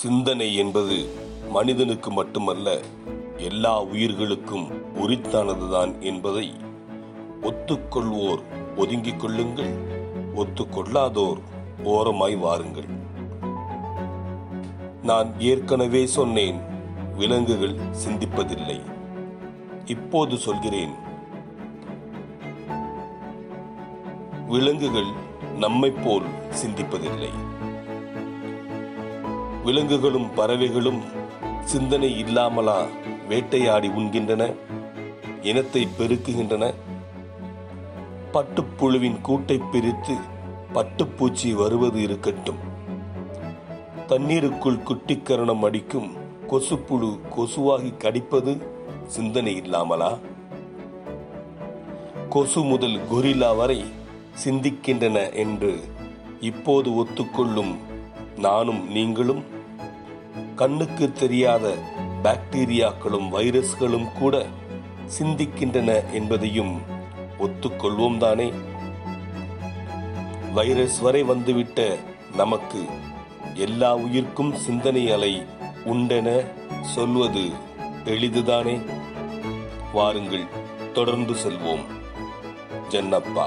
சிந்தனை என்பது மனிதனுக்கு மட்டுமல்ல எல்லா உயிர்களுக்கும் உரித்தானதுதான் என்பதை ஒத்துக்கொள்வோர் ஒதுங்கிக் கொள்ளுங்கள் ஒத்துக்கொள்ளாதோர் ஓரமாய் வாருங்கள். நான் ஏற்கனவே சொன்னேன் விலங்குகள் சிந்திப்பதில்லை. இப்போது சொல்கிறேன் விலங்குகள் நம்மைப் போல் சிந்திப்பதில்லை. விலங்குகளும் பறவைகளும் சிந்தனை இல்லாமலா வேட்டையாடி உண்கின்றன இனத்தை பெருக்குகின்றன. பட்டுப்புழுவின் கூட்டை பிரித்து பட்டுப்பூச்சி வருவது இருக்கட்டும். தண்ணீருக்குள் குட்டிக்கரணம் அடிக்கும் கொசுப்புழு கொசுவாகி கடிப்பது சிந்தனை இல்லாமலா? கொசு முதல் கொரில்லா வரை சிந்திக்கின்றன என்று இப்போது ஒத்துக்கொள்ளும் நானும் நீங்களும் கண்ணுக்கு தெரியாத பாக்டீரியாக்களும் வைரஸ்களும் கூட சிந்திக்கின்றன என்பதையும் ஒத்துக்கொள்வோம் தானே வைரஸ் வரை வந்துவிட்ட நமக்கு எல்லா உயிர்க்கும் சிந்தனை அலை உண்டென சொல்வது எளிதுதானே? வாருங்கள் தொடர்ந்து செல்வோம். ஜன்னப்பா.